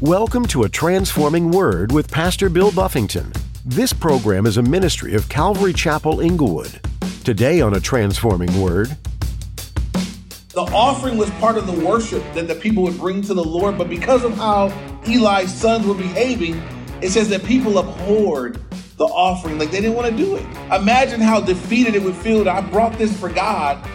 Welcome to A Transforming Word with Pastor Bill Buffington. This program is a ministry of Calvary Chapel Inglewood. Today on A Transforming Word, the offering was part of the worship that the people would bring to the Lord, but because of how Eli's sons were behaving, it says that people abhorred the offering, like they didn't want to do it. Imagine how defeated it would feel that I brought this for God,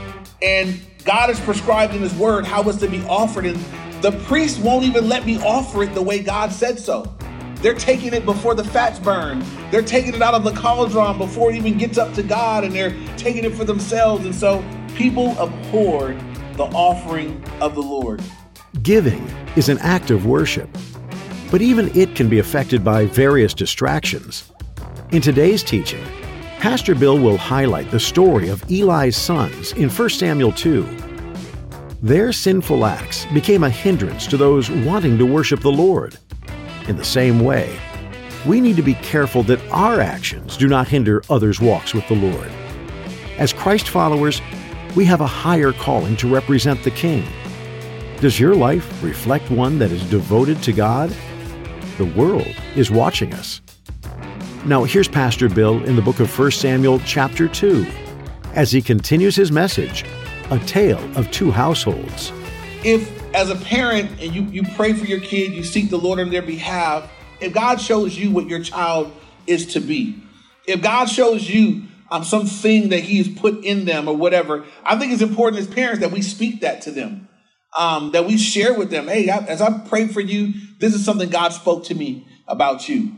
and God has prescribed in His Word how it's to be offered, and the priest won't even let me offer it the way God said so. They're taking it before the fat's burn. They're taking it out of the cauldron before it even gets up to God, and they're taking it for themselves. And so people abhorred the offering of the Lord. giving is an act of worship, but even it can be affected by various distractions. In today's teaching, Pastor Bill will highlight the story of Eli's sons in 1 Samuel 2. Their sinful acts became a hindrance to those wanting to worship the Lord. In the same way, we need to be careful that our actions do not hinder others' walks with the Lord. As Christ followers, we have a higher calling to represent the King. Does your life reflect one that is devoted to God? The world is watching us. Now, here's Pastor Bill in the book of 1 Samuel, chapter 2, as he continues his message A Tale of Two Households. If, as a parent, and you, you pray for your kid, you seek the Lord on their behalf, if God shows you what your child is to be, if God shows you um, something that He has put in them or whatever, I think it's important as parents that we speak that to them, um, that we share with them. Hey, I, as I pray for you, this is something God spoke to me about you.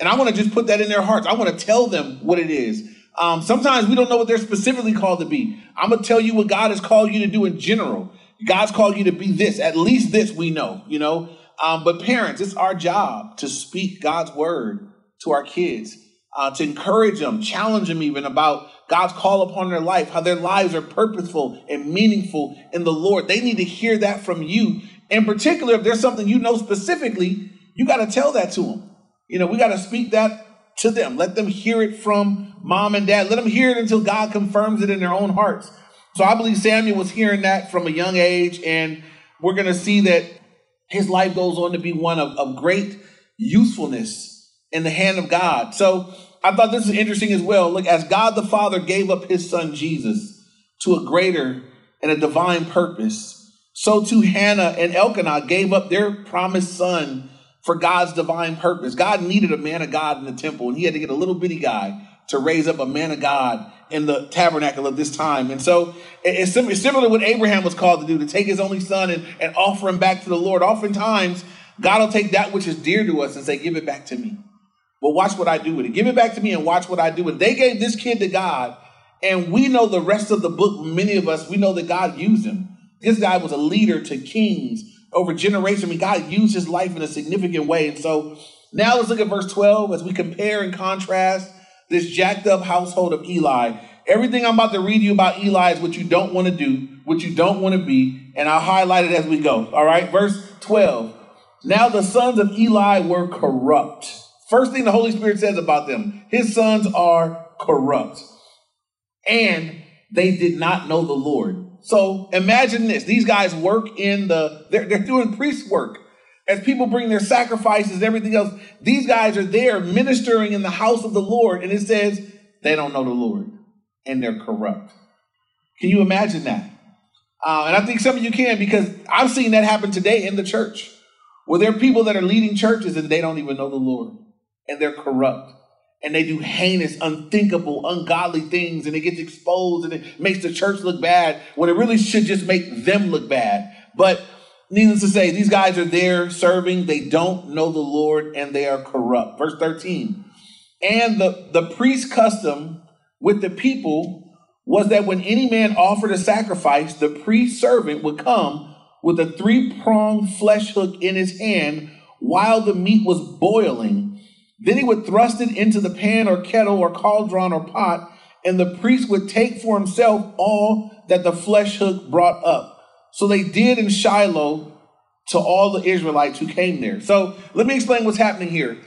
And I want to just put that in their hearts. I want to tell them what it is. Um, sometimes we don't know what they're specifically called to be. I'm going to tell you what God has called you to do in general. God's called you to be this. At least this we know, you know. Um, but parents, it's our job to speak God's word to our kids, uh, to encourage them, challenge them even about God's call upon their life, how their lives are purposeful and meaningful in the Lord. They need to hear that from you. In particular, if there's something you know specifically, you got to tell that to them. You know, we got to speak that to them. Let them hear it from mom and dad. Let them hear it until God confirms it in their own hearts. So I believe Samuel was hearing that from a young age, and we're going to see that his life goes on to be one of, of great usefulness in the hand of God. So I thought this is interesting as well. Look, as God the Father gave up his son Jesus to a greater and a divine purpose, so too Hannah and Elkanah gave up their promised son for God's divine purpose. God needed a man of God in the temple, and he had to get a little bitty guy to raise up a man of God in the tabernacle of this time. And so it's similar to what Abraham was called to do, to take his only son and, and offer him back to the Lord. Oftentimes, God will take that which is dear to us and say, give it back to me. Well, watch what I do with it. Give it back to me and watch what I do. And they gave this kid to God. And we know the rest of the book, many of us, we know that God used him. This guy was a leader to kings over generations. I mean, God used his life in a significant way. And so now let's look at verse 12 as we compare and contrast this jacked up household of Eli. Everything I'm about to read you about Eli is what you don't want to do, what you don't want to be, and I'll highlight it as we go. All right, verse 12. Now the sons of Eli were corrupt. First thing the Holy Spirit says about them his sons are corrupt, and they did not know the Lord. So imagine this these guys work in the, they're, they're doing priest work as people bring their sacrifices everything else, these guys are there ministering in the house of the Lord, and it says they don't know the Lord and they're corrupt. Can you imagine that? Uh, and I think some of you can because I've seen that happen today in the church where there are people that are leading churches and they don't even know the Lord and they're corrupt and they do heinous, unthinkable, ungodly things and it gets exposed and it makes the church look bad when it really should just make them look bad. But Needless to say, these guys are there serving. They don't know the Lord and they are corrupt. Verse 13. And the, the priest custom with the people was that when any man offered a sacrifice, the priest servant would come with a three pronged flesh hook in his hand while the meat was boiling. Then he would thrust it into the pan or kettle or cauldron or pot, and the priest would take for himself all that the flesh hook brought up. So they did in Shiloh to all the Israelites who came there. So let me explain what's happening here.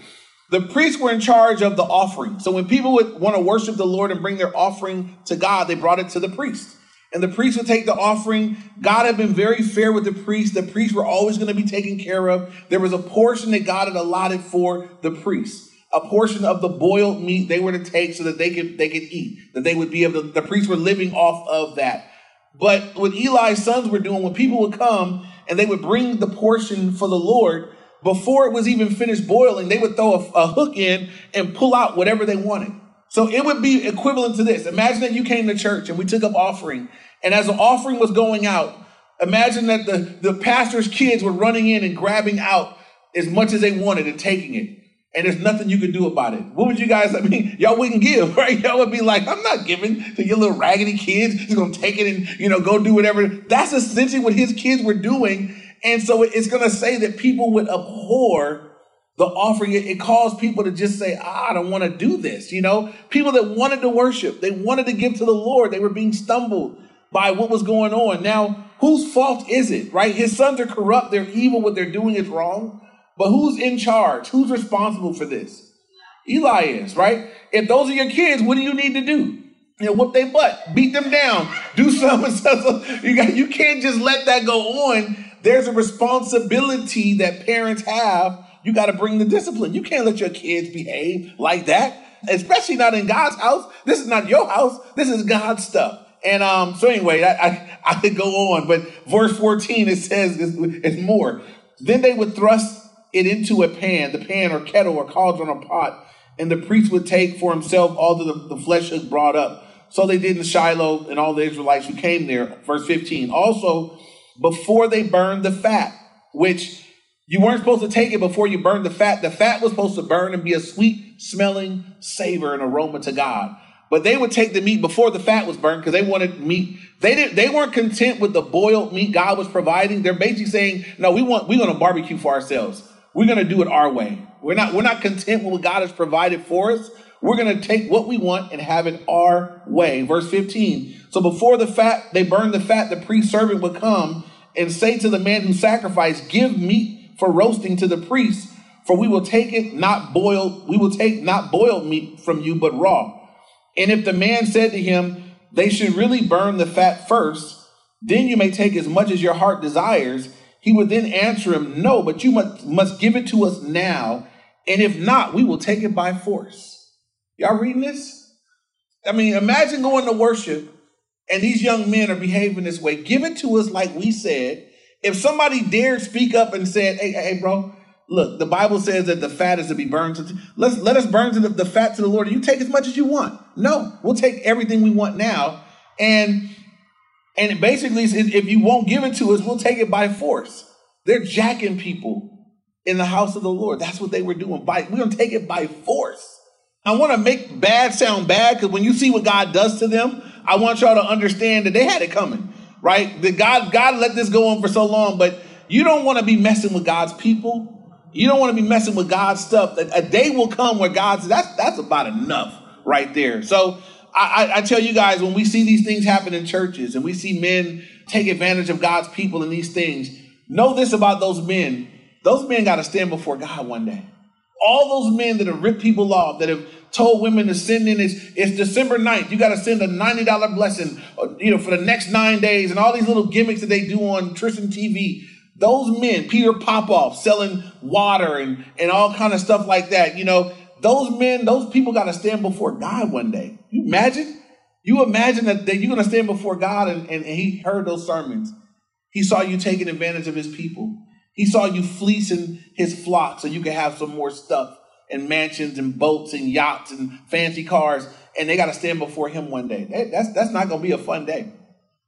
The priests were in charge of the offering. So when people would want to worship the Lord and bring their offering to God, they brought it to the priest. And the priest would take the offering. God had been very fair with the priests. The priests were always going to be taken care of. There was a portion that God had allotted for the priests. A portion of the boiled meat they were to take so that they could they could eat. That they would be able to, the priests were living off of that. But what Eli's sons were doing, when people would come and they would bring the portion for the Lord, before it was even finished boiling, they would throw a, a hook in and pull out whatever they wanted. So it would be equivalent to this. Imagine that you came to church and we took up offering and as the offering was going out, imagine that the, the pastor's kids were running in and grabbing out as much as they wanted and taking it. And there's nothing you could do about it. What would you guys, I mean, y'all wouldn't give, right? Y'all would be like, I'm not giving to your little raggedy kids. He's going to take it and, you know, go do whatever. That's essentially what his kids were doing. And so it's going to say that people would abhor the offering. It, it caused people to just say, ah, I don't want to do this. You know, people that wanted to worship, they wanted to give to the Lord, they were being stumbled by what was going on. Now, whose fault is it, right? His sons are corrupt, they're evil, what they're doing is wrong. But who's in charge? Who's responsible for this? Eli is, right? If those are your kids, what do you need to do? You know, whoop their butt, beat them down, do something. You got, you can't just let that go on. There's a responsibility that parents have. You got to bring the discipline. You can't let your kids behave like that, especially not in God's house. This is not your house. This is God's stuff. And um, so anyway, I, I, I, could go on, but verse 14, it says it's, more. Then they would thrust it into a pan, the pan or kettle or cauldron or pot, and the priest would take for himself all the, the flesh was brought up. So they did in Shiloh and all the Israelites who came there. Verse 15. Also, before they burned the fat, which you weren't supposed to take it before you burned the fat. The fat was supposed to burn and be a sweet smelling savor and aroma to God. But they would take the meat before the fat was burned because they wanted meat. They didn't. They weren't content with the boiled meat God was providing. They're basically saying, "No, we want. We're going to barbecue for ourselves. We're going to do it our way. We're not. We're not content with what God has provided for us. We're going to take what we want and have it our way." Verse fifteen. So before the fat, they burned the fat. The priest servant would come and say to the man who sacrificed, "Give meat for roasting to the priest, for we will take it not boiled. We will take not boiled meat from you, but raw." And if the man said to him, They should really burn the fat first, then you may take as much as your heart desires, he would then answer him, No, but you must, must give it to us now. And if not, we will take it by force. Y'all reading this? I mean, imagine going to worship and these young men are behaving this way. Give it to us like we said. If somebody dared speak up and said, Hey, hey, bro, Look, the Bible says that the fat is to be burned. To, let's let us burn the, the fat to the Lord. You take as much as you want. No, we'll take everything we want now. And and basically, if you won't give it to us, we'll take it by force. They're jacking people in the house of the Lord. That's what they were doing. By we're gonna take it by force. I want to make bad sound bad because when you see what God does to them, I want y'all to understand that they had it coming, right? That God God let this go on for so long, but you don't want to be messing with God's people. You don't want to be messing with God's stuff. A day will come where God's that's that's about enough right there. So I, I, tell you guys, when we see these things happen in churches and we see men take advantage of God's people in these things, know this about those men. Those men got to stand before God one day. All those men that have ripped people off, that have told women to send in, it's, it's December 9th. You got to send a $90 blessing, uh, you know, for the next nine days and all these little gimmicks that they do on Christian TV. Those men, Peter Popoff selling water and, and all kind of stuff like that, you know, those men, those people got to stand before God one day. You imagine? You imagine that, that you're going to stand before God and, and, and he heard those sermons. He saw you taking advantage of his people. He saw you fleecing his flock so you could have some more stuff and mansions and boats and yachts and fancy cars. And they got to stand before him one day. That's, that's not going to be a fun day.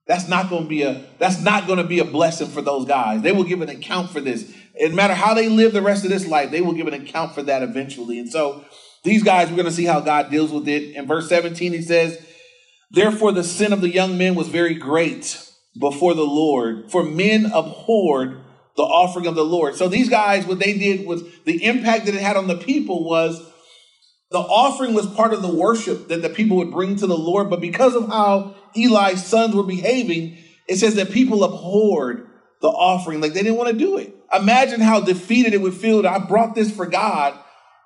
That's not going to be a that's not going to be a blessing for those guys. They will give an account for this. No matter how they live the rest of this life, they will give an account for that eventually. And so these guys, we're going to see how God deals with it. In verse 17, he says, Therefore the sin of the young men was very great before the Lord, for men abhorred the offering of the Lord. So these guys, what they did was the impact that it had on the people was the offering was part of the worship that the people would bring to the Lord, but because of how Eli's sons were behaving, it says that people abhorred the offering, like they didn't want to do it. Imagine how defeated it would feel that I brought this for God,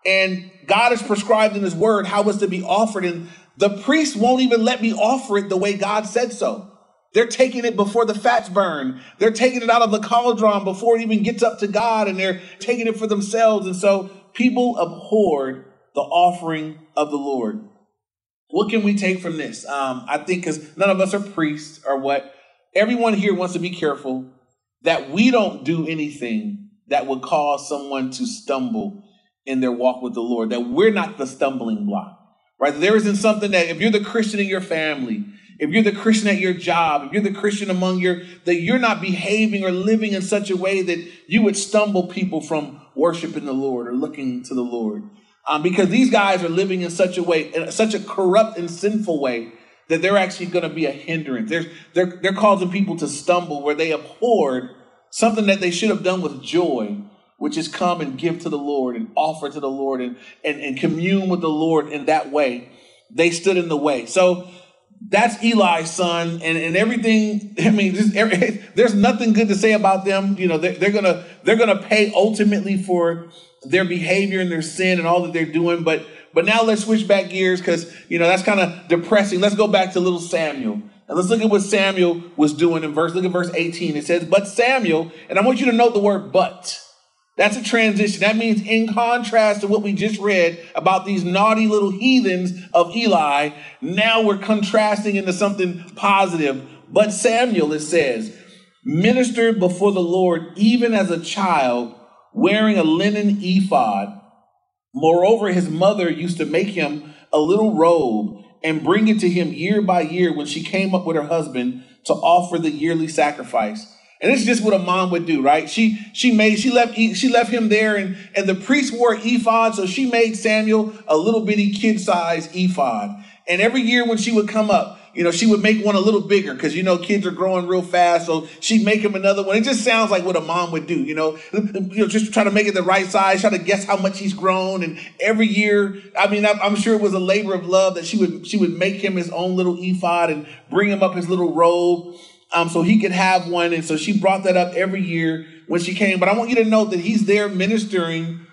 and God has prescribed in His Word how it's to be offered, and the priest won't even let me offer it the way God said so. They're taking it before the fats burn. They're taking it out of the cauldron before it even gets up to God, and they're taking it for themselves. And so people abhorred the offering of the Lord. What can we take from this? Um, I think because none of us are priests or what, everyone here wants to be careful that we don't do anything that would cause someone to stumble in their walk with the Lord, that we're not the stumbling block, right? There isn't something that if you're the Christian in your family, if you're the Christian at your job, if you're the Christian among your, that you're not behaving or living in such a way that you would stumble people from worshiping the Lord or looking to the Lord. Um, because these guys are living in such a way, in such a corrupt and sinful way, that they're actually going to be a hindrance. They're, they're, they're causing people to stumble where they abhorred something that they should have done with joy, which is come and give to the Lord and offer to the Lord and, and, and commune with the Lord in that way. They stood in the way. So that's Eli's son, and, and everything. I mean, just every, there's nothing good to say about them. You know, they're, they're gonna they're gonna pay ultimately for their behavior and their sin and all that they're doing. But but now let's switch back gears because you know that's kind of depressing. Let's go back to little Samuel and let's look at what Samuel was doing in verse. Look at verse 18. It says, "But Samuel," and I want you to note the word "but." That's a transition. That means, in contrast to what we just read about these naughty little heathens of Eli, now we're contrasting into something positive. But Samuel, it says, ministered before the Lord even as a child, wearing a linen ephod. Moreover, his mother used to make him a little robe and bring it to him year by year when she came up with her husband to offer the yearly sacrifice. And it's just what a mom would do, right? She she made she left she left him there, and and the priest wore ephod, so she made Samuel a little bitty kid size ephod. And every year when she would come up, you know, she would make one a little bigger because you know kids are growing real fast, so she'd make him another one. It just sounds like what a mom would do, you know, you know, just try to make it the right size, try to guess how much he's grown. And every year, I mean, I'm sure it was a labor of love that she would she would make him his own little ephod and bring him up his little robe um, so he could have one. And so she brought that up every year when she came. But I want you to know that he's there ministering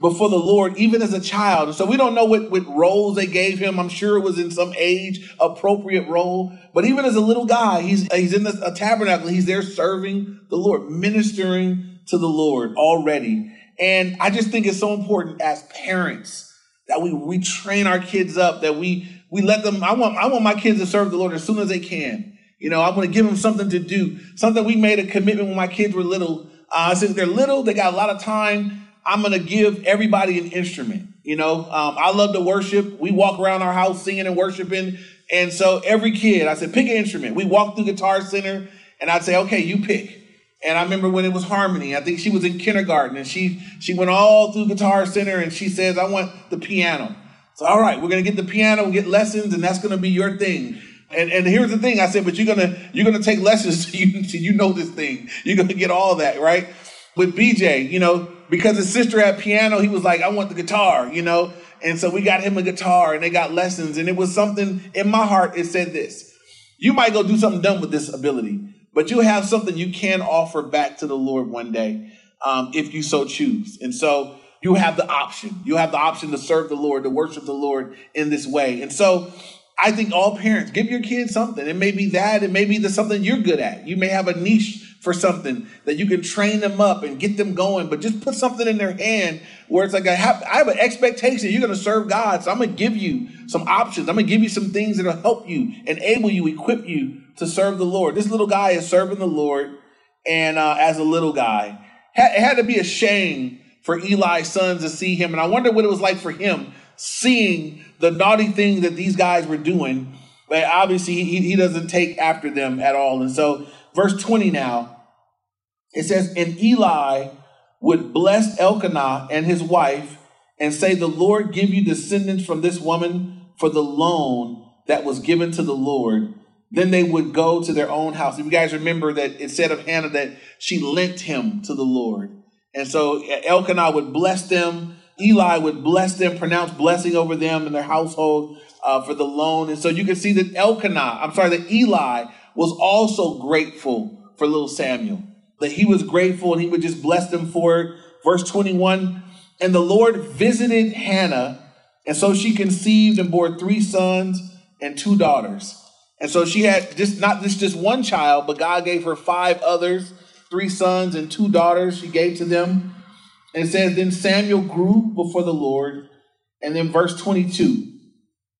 before the Lord, even as a child. So we don't know what, what roles they gave him. I'm sure it was in some age appropriate role. But even as a little guy, he's, he's in the, a tabernacle. He's there serving the Lord, ministering to the Lord already. And I just think it's so important as parents that we, we train our kids up, that we, we let them, I want, I want my kids to serve the Lord as soon as they can. You know, I want to give them something to do, something we made a commitment when my kids were little. Uh, since they're little, they got a lot of time. I'm going to give everybody an instrument. You know, um, I love to worship. We walk around our house singing and worshiping. And so every kid, I said, pick an instrument. We walk through Guitar Center and I'd say, okay, you pick. And I remember when it was Harmony, I think she was in kindergarten and she, she went all through Guitar Center and she says, I want the piano. So, all right, we're to get the piano, we'll get lessons, and that's to be your thing. And, and here's the thing, I said, but you're gonna you're gonna take lessons so you so you know this thing. You're gonna get all that, right? With BJ, you know, because his sister had piano, he was like, I want the guitar, you know. And so we got him a guitar and they got lessons. And it was something in my heart, it said this. You might go do something dumb with this ability, but you have something you can offer back to the Lord one day, um, if you so choose. And so you have the option. You have the option to serve the Lord, to worship the Lord in this way. And so I think all parents give your kids something. It may be that, it may be the something you're good at. You may have a niche for something that you can train them up and get them going, but just put something in their hand where it's like, I have, I have an expectation you're going to serve God. So I'm going to give you some options. I'm going to give you some things that'll help you, enable you, equip you to serve the Lord. This little guy is serving the Lord. And uh, as a little guy, it had to be a shame for Eli's sons to see him. And I wonder what it was like for him seeing the naughty thing that these guys were doing, but obviously he, he doesn't take after them at all. And so, verse 20 now, it says, And Eli would bless Elkanah and his wife and say, The Lord give you descendants from this woman for the loan that was given to the Lord. Then they would go to their own house. If you guys remember that it said of Hannah that she lent him to the Lord. And so Elkanah would bless them Eli would bless them, pronounce blessing over them and their household uh, for the loan. And so you can see that Elkanah, I'm sorry, that Eli was also grateful for little Samuel. That he was grateful and he would just bless them for it. Verse 21 And the Lord visited Hannah, and so she conceived and bore three sons and two daughters. And so she had just not this just one child, but God gave her five others, three sons and two daughters. She gave to them. And it says, Then Samuel grew before the Lord. And then verse 22.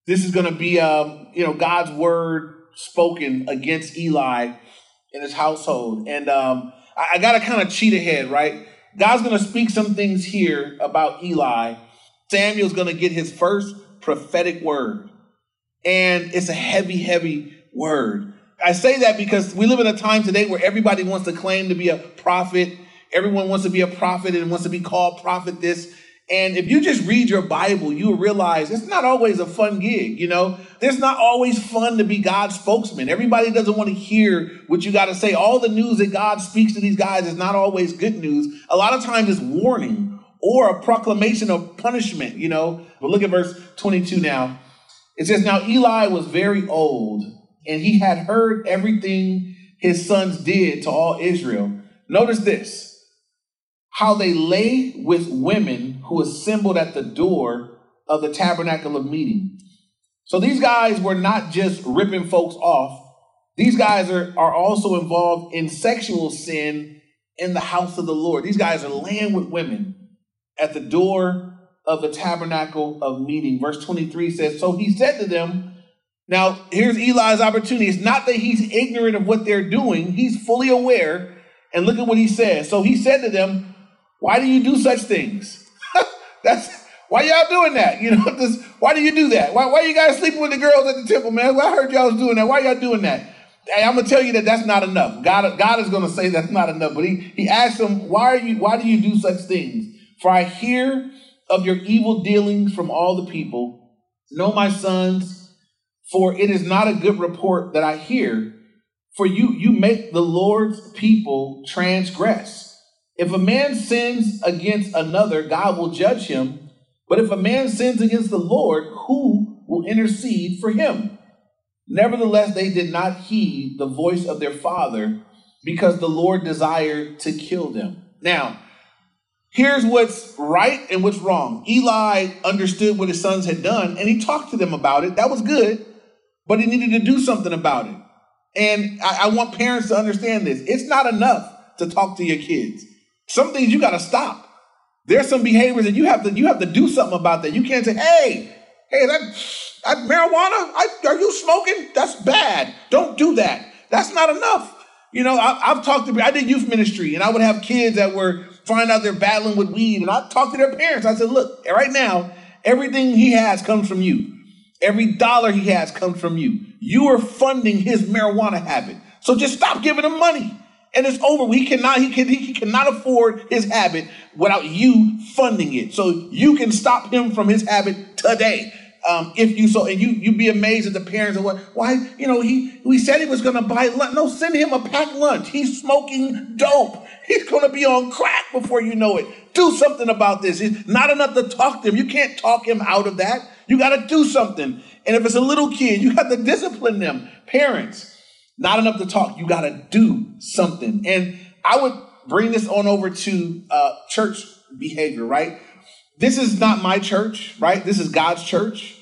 This is going to be, um, you know, God's word spoken against Eli in his household. And um, I, I got to kind of cheat ahead, right? God's going to speak some things here about Eli. Samuel's going to get his first prophetic word. And it's a heavy, heavy word. I say that because we live in a time today where everybody wants to claim to be a prophet. Everyone wants to be a prophet and wants to be called prophet this. And if you just read your Bible, you realize it's not always a fun gig, you know? There's not always fun to be God's spokesman. Everybody doesn't want to hear what you got to say. All the news that God speaks to these guys is not always good news. A lot of times it's warning or a proclamation of punishment, you know? But look at verse 22 now. It says, Now Eli was very old, and he had heard everything his sons did to all Israel. Notice this how they lay with women who assembled at the door of the tabernacle of meeting. So these guys were not just ripping folks off, these guys are, are also involved in sexual sin in the house of the Lord. These guys are laying with women at the door of the tabernacle of meeting. Verse 23 says, So he said to them, Now here's Eli's opportunity. It's not that he's ignorant of what they're doing, he's fully aware. And look at what he says. So he said to them, why do you do such things? That's why y'all doing that? You know, this, why do you do that? Why, why you guys sleeping with the girls at the temple, man? Well, I heard y'all was doing that. Why y'all doing that? Hey, I'm gonna tell you that that's not enough. God, God is gonna say that's not enough. But he, he asked them, why are you, why do you do such things? For I hear of your evil dealings from all the people. Know my sons, for it is not a good report that I hear. For you, you make the Lord's people transgress. If a man sins against another, God will judge him. But if a man sins against the Lord, who will intercede for him? Nevertheless, they did not heed the voice of their father because the Lord desired to kill them. Now, here's what's right and what's wrong. Eli understood what his sons had done and he talked to them about it. That was good, but he needed to do something about it. And I, I want parents to understand this. It's not enough to talk to your kids. Some things you got to stop. There's some behaviors that you have to you have to do something about that. You can't say, "Hey, hey, that, that marijuana? I, are you smoking? That's bad. Don't do that." That's not enough. You know, I, have talked to I did youth ministry, and I would have kids that were find out they're battling with weed, and I talked to their parents. I said, "Look, right now, everything he has comes from you. Every dollar he has comes from you. You are funding his marijuana habit. So just stop giving him money." And it's over. He cannot, he can, he cannot afford his habit without you funding it. So you can stop him from his habit today. Um, if you so, and you you'd be amazed at the parents and what why you know he we said he was going to buy lunch. No, send him a packed lunch. He's smoking dope. He's going to be on crack before you know it. Do something about this. It's not enough to talk to him. You can't talk him out of that. You got to do something. And if it's a little kid, you got to discipline them. Parents, not enough to talk. You got to do something. And I would bring this on over to uh, church behavior, right? This is not my church, right? This is God's church.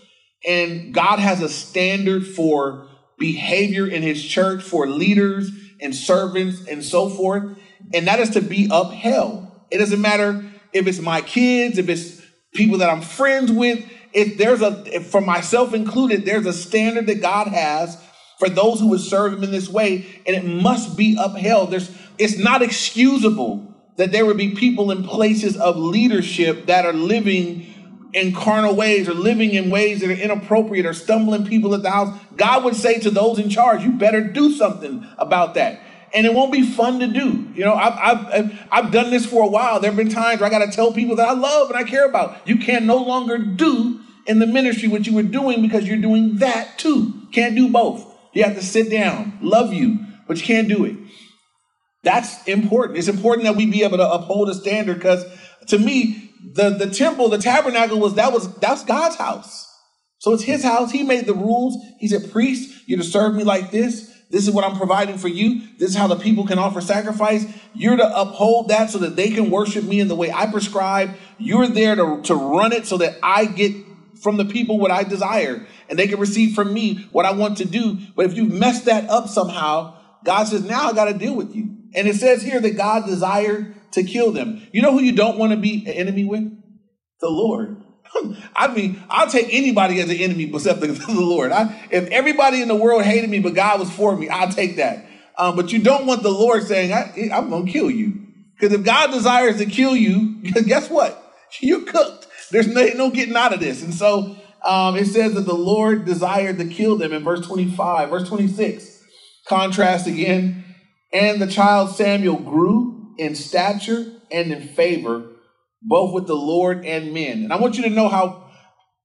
And God has a standard for behavior in his church for leaders and servants and so forth. And that is to be upheld. It doesn't matter if it's my kids, if it's people that I'm friends with. If there's a, if for myself included, there's a standard that God has for those who would serve him in this way, and it must be upheld. There's, it's not excusable that there would be people in places of leadership that are living in carnal ways or living in ways that are inappropriate or stumbling people at the house. God would say to those in charge, you better do something about that. And it won't be fun to do. You know, I've, I've, I've done this for a while. There have been times where I got to tell people that I love and I care about. You can no longer do in the ministry what you were doing because you're doing that too. Can't do both. You have to sit down, love you, but you can't do it. That's important. It's important that we be able to uphold a standard because to me, the, the temple, the tabernacle was that was that's God's house. So it's his house. He made the rules. He said, priest, you're to serve me like this. This is what I'm providing for you. This is how the people can offer sacrifice. You're to uphold that so that they can worship me in the way I prescribe. You're there to, to run it so that I get from the people what I desire, and they can receive from me what I want to do. But if you mess that up somehow, God says, now I got to deal with you. And it says here that God desired to kill them. You know who you don't want to be an enemy with? The Lord. I mean, I'll take anybody as an enemy except the, Lord. I, if everybody in the world hated me, but God was for me, I'll take that. Um, but you don't want the Lord saying, I, am going to kill you. Because if God desires to kill you, guess what? You're cooked. There's no, no getting out of this. And so um, it says that the Lord desired to kill them in verse 25. Verse 26, contrast again. And the child Samuel grew in stature and in favor, both with the Lord and men. And I want you to know how,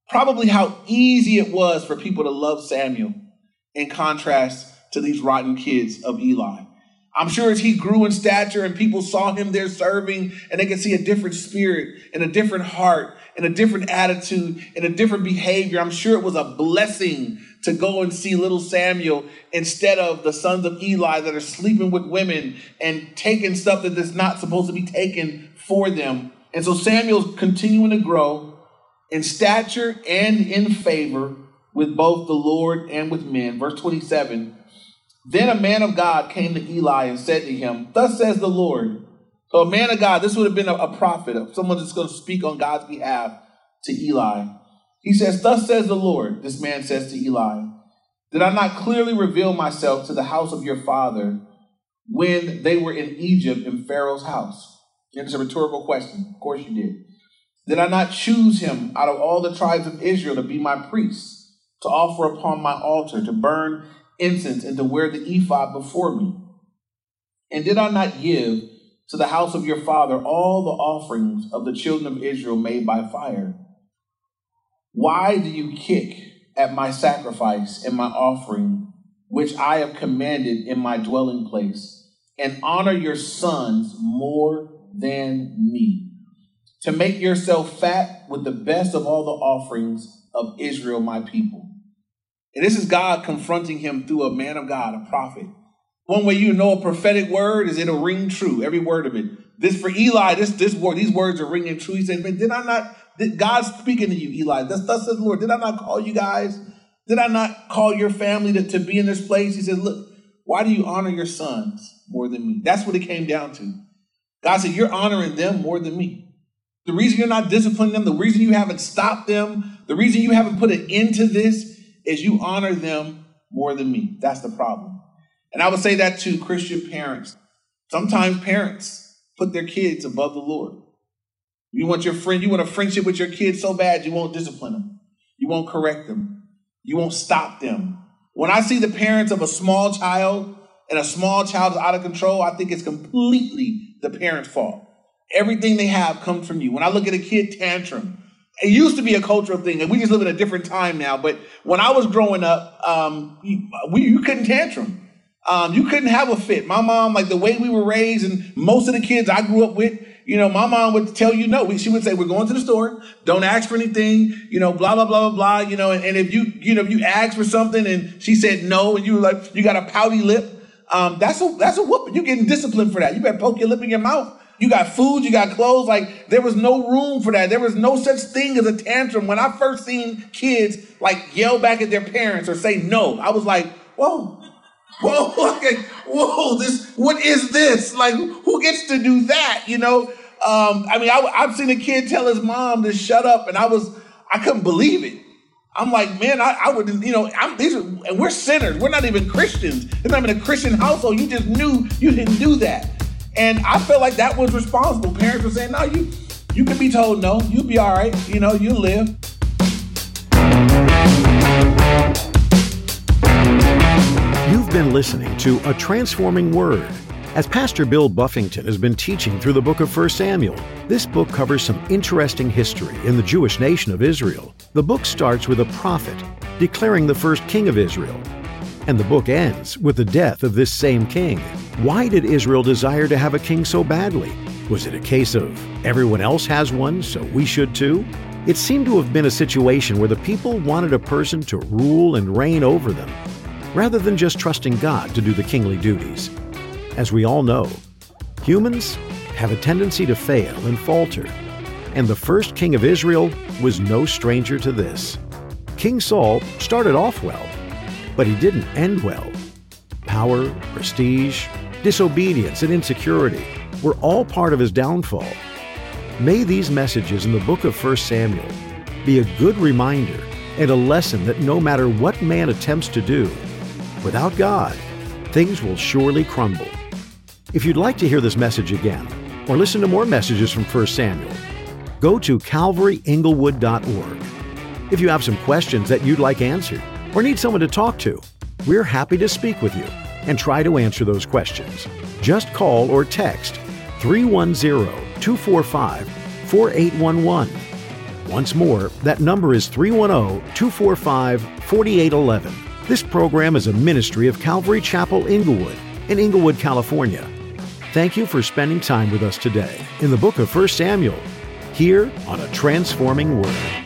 probably how easy it was for people to love Samuel in contrast to these rotten kids of Eli. I'm sure as he grew in stature and people saw him there serving and they could see a different spirit and a different heart and a different attitude and a different behavior. I'm sure it was a blessing to go and see little Samuel instead of the sons of Eli that are sleeping with women and taking stuff that is not supposed to be taken for them. And so Samuel's continuing to grow in stature and in favor with both the Lord and with men. Verse 27 then a man of God came to Eli and said to him, Thus says the Lord. So a man of God, this would have been a, a prophet, someone that's going to speak on God's behalf to Eli. He says, Thus says the Lord, this man says to Eli, Did I not clearly reveal myself to the house of your father when they were in Egypt in Pharaoh's house? And it's a rhetorical question. Of course you did. Did I not choose him out of all the tribes of Israel to be my priest, to offer upon my altar, to burn incense and to wear the ephod before me? And did I not give to the house of your father all the offerings of the children of Israel made by fire? Why do you kick at my sacrifice and my offering, which I have commanded in my dwelling place, and honor your sons more than me? To make yourself fat with the best of all the offerings of Israel, my people. And this is God confronting him through a man of God, a prophet. One way you know a prophetic word is it'll ring true, every word of it. This for Eli, this this word, these words are ringing true. He said, "Man, did I not? Did God speaking to you, Eli? Thus, thus says the Lord. Did I not call you guys? Did I not call your family to, to be in this place?" He said, "Look, why do you honor your sons more than me?" That's what it came down to. God said, "You're honoring them more than me. The reason you're not disciplining them, the reason you haven't stopped them, the reason you haven't put an end to this is you honor them more than me. That's the problem. And I would say that to Christian parents. Sometimes parents put their kids above the Lord. You want your friend, you want a friendship with your kids so bad, you won't discipline them. You won't correct them. You won't stop them. When I see the parents of a small child and a small child is out of control, I think it's completely the parent's fault. Everything they have comes from you. When I look at a kid tantrum, it used to be a cultural thing, and we just live in a different time now. But when I was growing up, um, we, you couldn't tantrum. Um, you couldn't have a fit. My mom, like the way we were raised, and most of the kids I grew up with, you know, my mom would tell you no. She would say, "We're going to the store. Don't ask for anything." You know, blah blah blah blah blah. You know, and, and if you you know if you asked for something and she said no, and you were like you got a pouty lip, um, that's a that's a whooping. You're getting disciplined for that. You better poke your lip in your mouth you got food, you got clothes. Like there was no room for that. There was no such thing as a tantrum. When I first seen kids like yell back at their parents or say no, I was like, whoa, whoa, okay, whoa, this, what is this? Like who gets to do that? You know? Um, I mean, I, I've seen a kid tell his mom to shut up, and I was, I couldn't believe it. I'm like, man, I, I would, you know, I'm, these are, and we're sinners. We're not even Christians. It's not even a Christian household. You just knew you didn't do that. And I felt like that was responsible. Parents were saying, no, you you can be told no, you'll be all right, you know, you'll live. You've been listening to A Transforming Word. As Pastor Bill Buffington has been teaching through the book of 1 Samuel, this book covers some interesting history in the Jewish nation of Israel. The book starts with a prophet declaring the first king of Israel, and the book ends with the death of this same king. Why did Israel desire to have a king so badly? Was it a case of everyone else has one, so we should too? It seemed to have been a situation where the people wanted a person to rule and reign over them, rather than just trusting God to do the kingly duties. As we all know, humans have a tendency to fail and falter. and the first king of Israel was no stranger to this. King Saul started off well, but he didn't end well. Power, prestige, disobedience, and insecurity were all part of his downfall. May these messages in the book of 1 Samuel be a good reminder and a lesson that no matter what man attempts to do, without God, things will surely crumble. If you'd like to hear this message again, or listen to more messages from 1 Samuel, go to calvaryinglewood.org. If you have some questions that you'd like answered, or need someone to talk to, we're happy to speak with you and try to answer those questions. Just call or text 310 245 4811. Once more, that number is 310 245 4811. This program is a ministry of Calvary Chapel Inglewood in Inglewood, California. Thank you for spending time with us today in the book of 1 Samuel, here on A Transforming Word.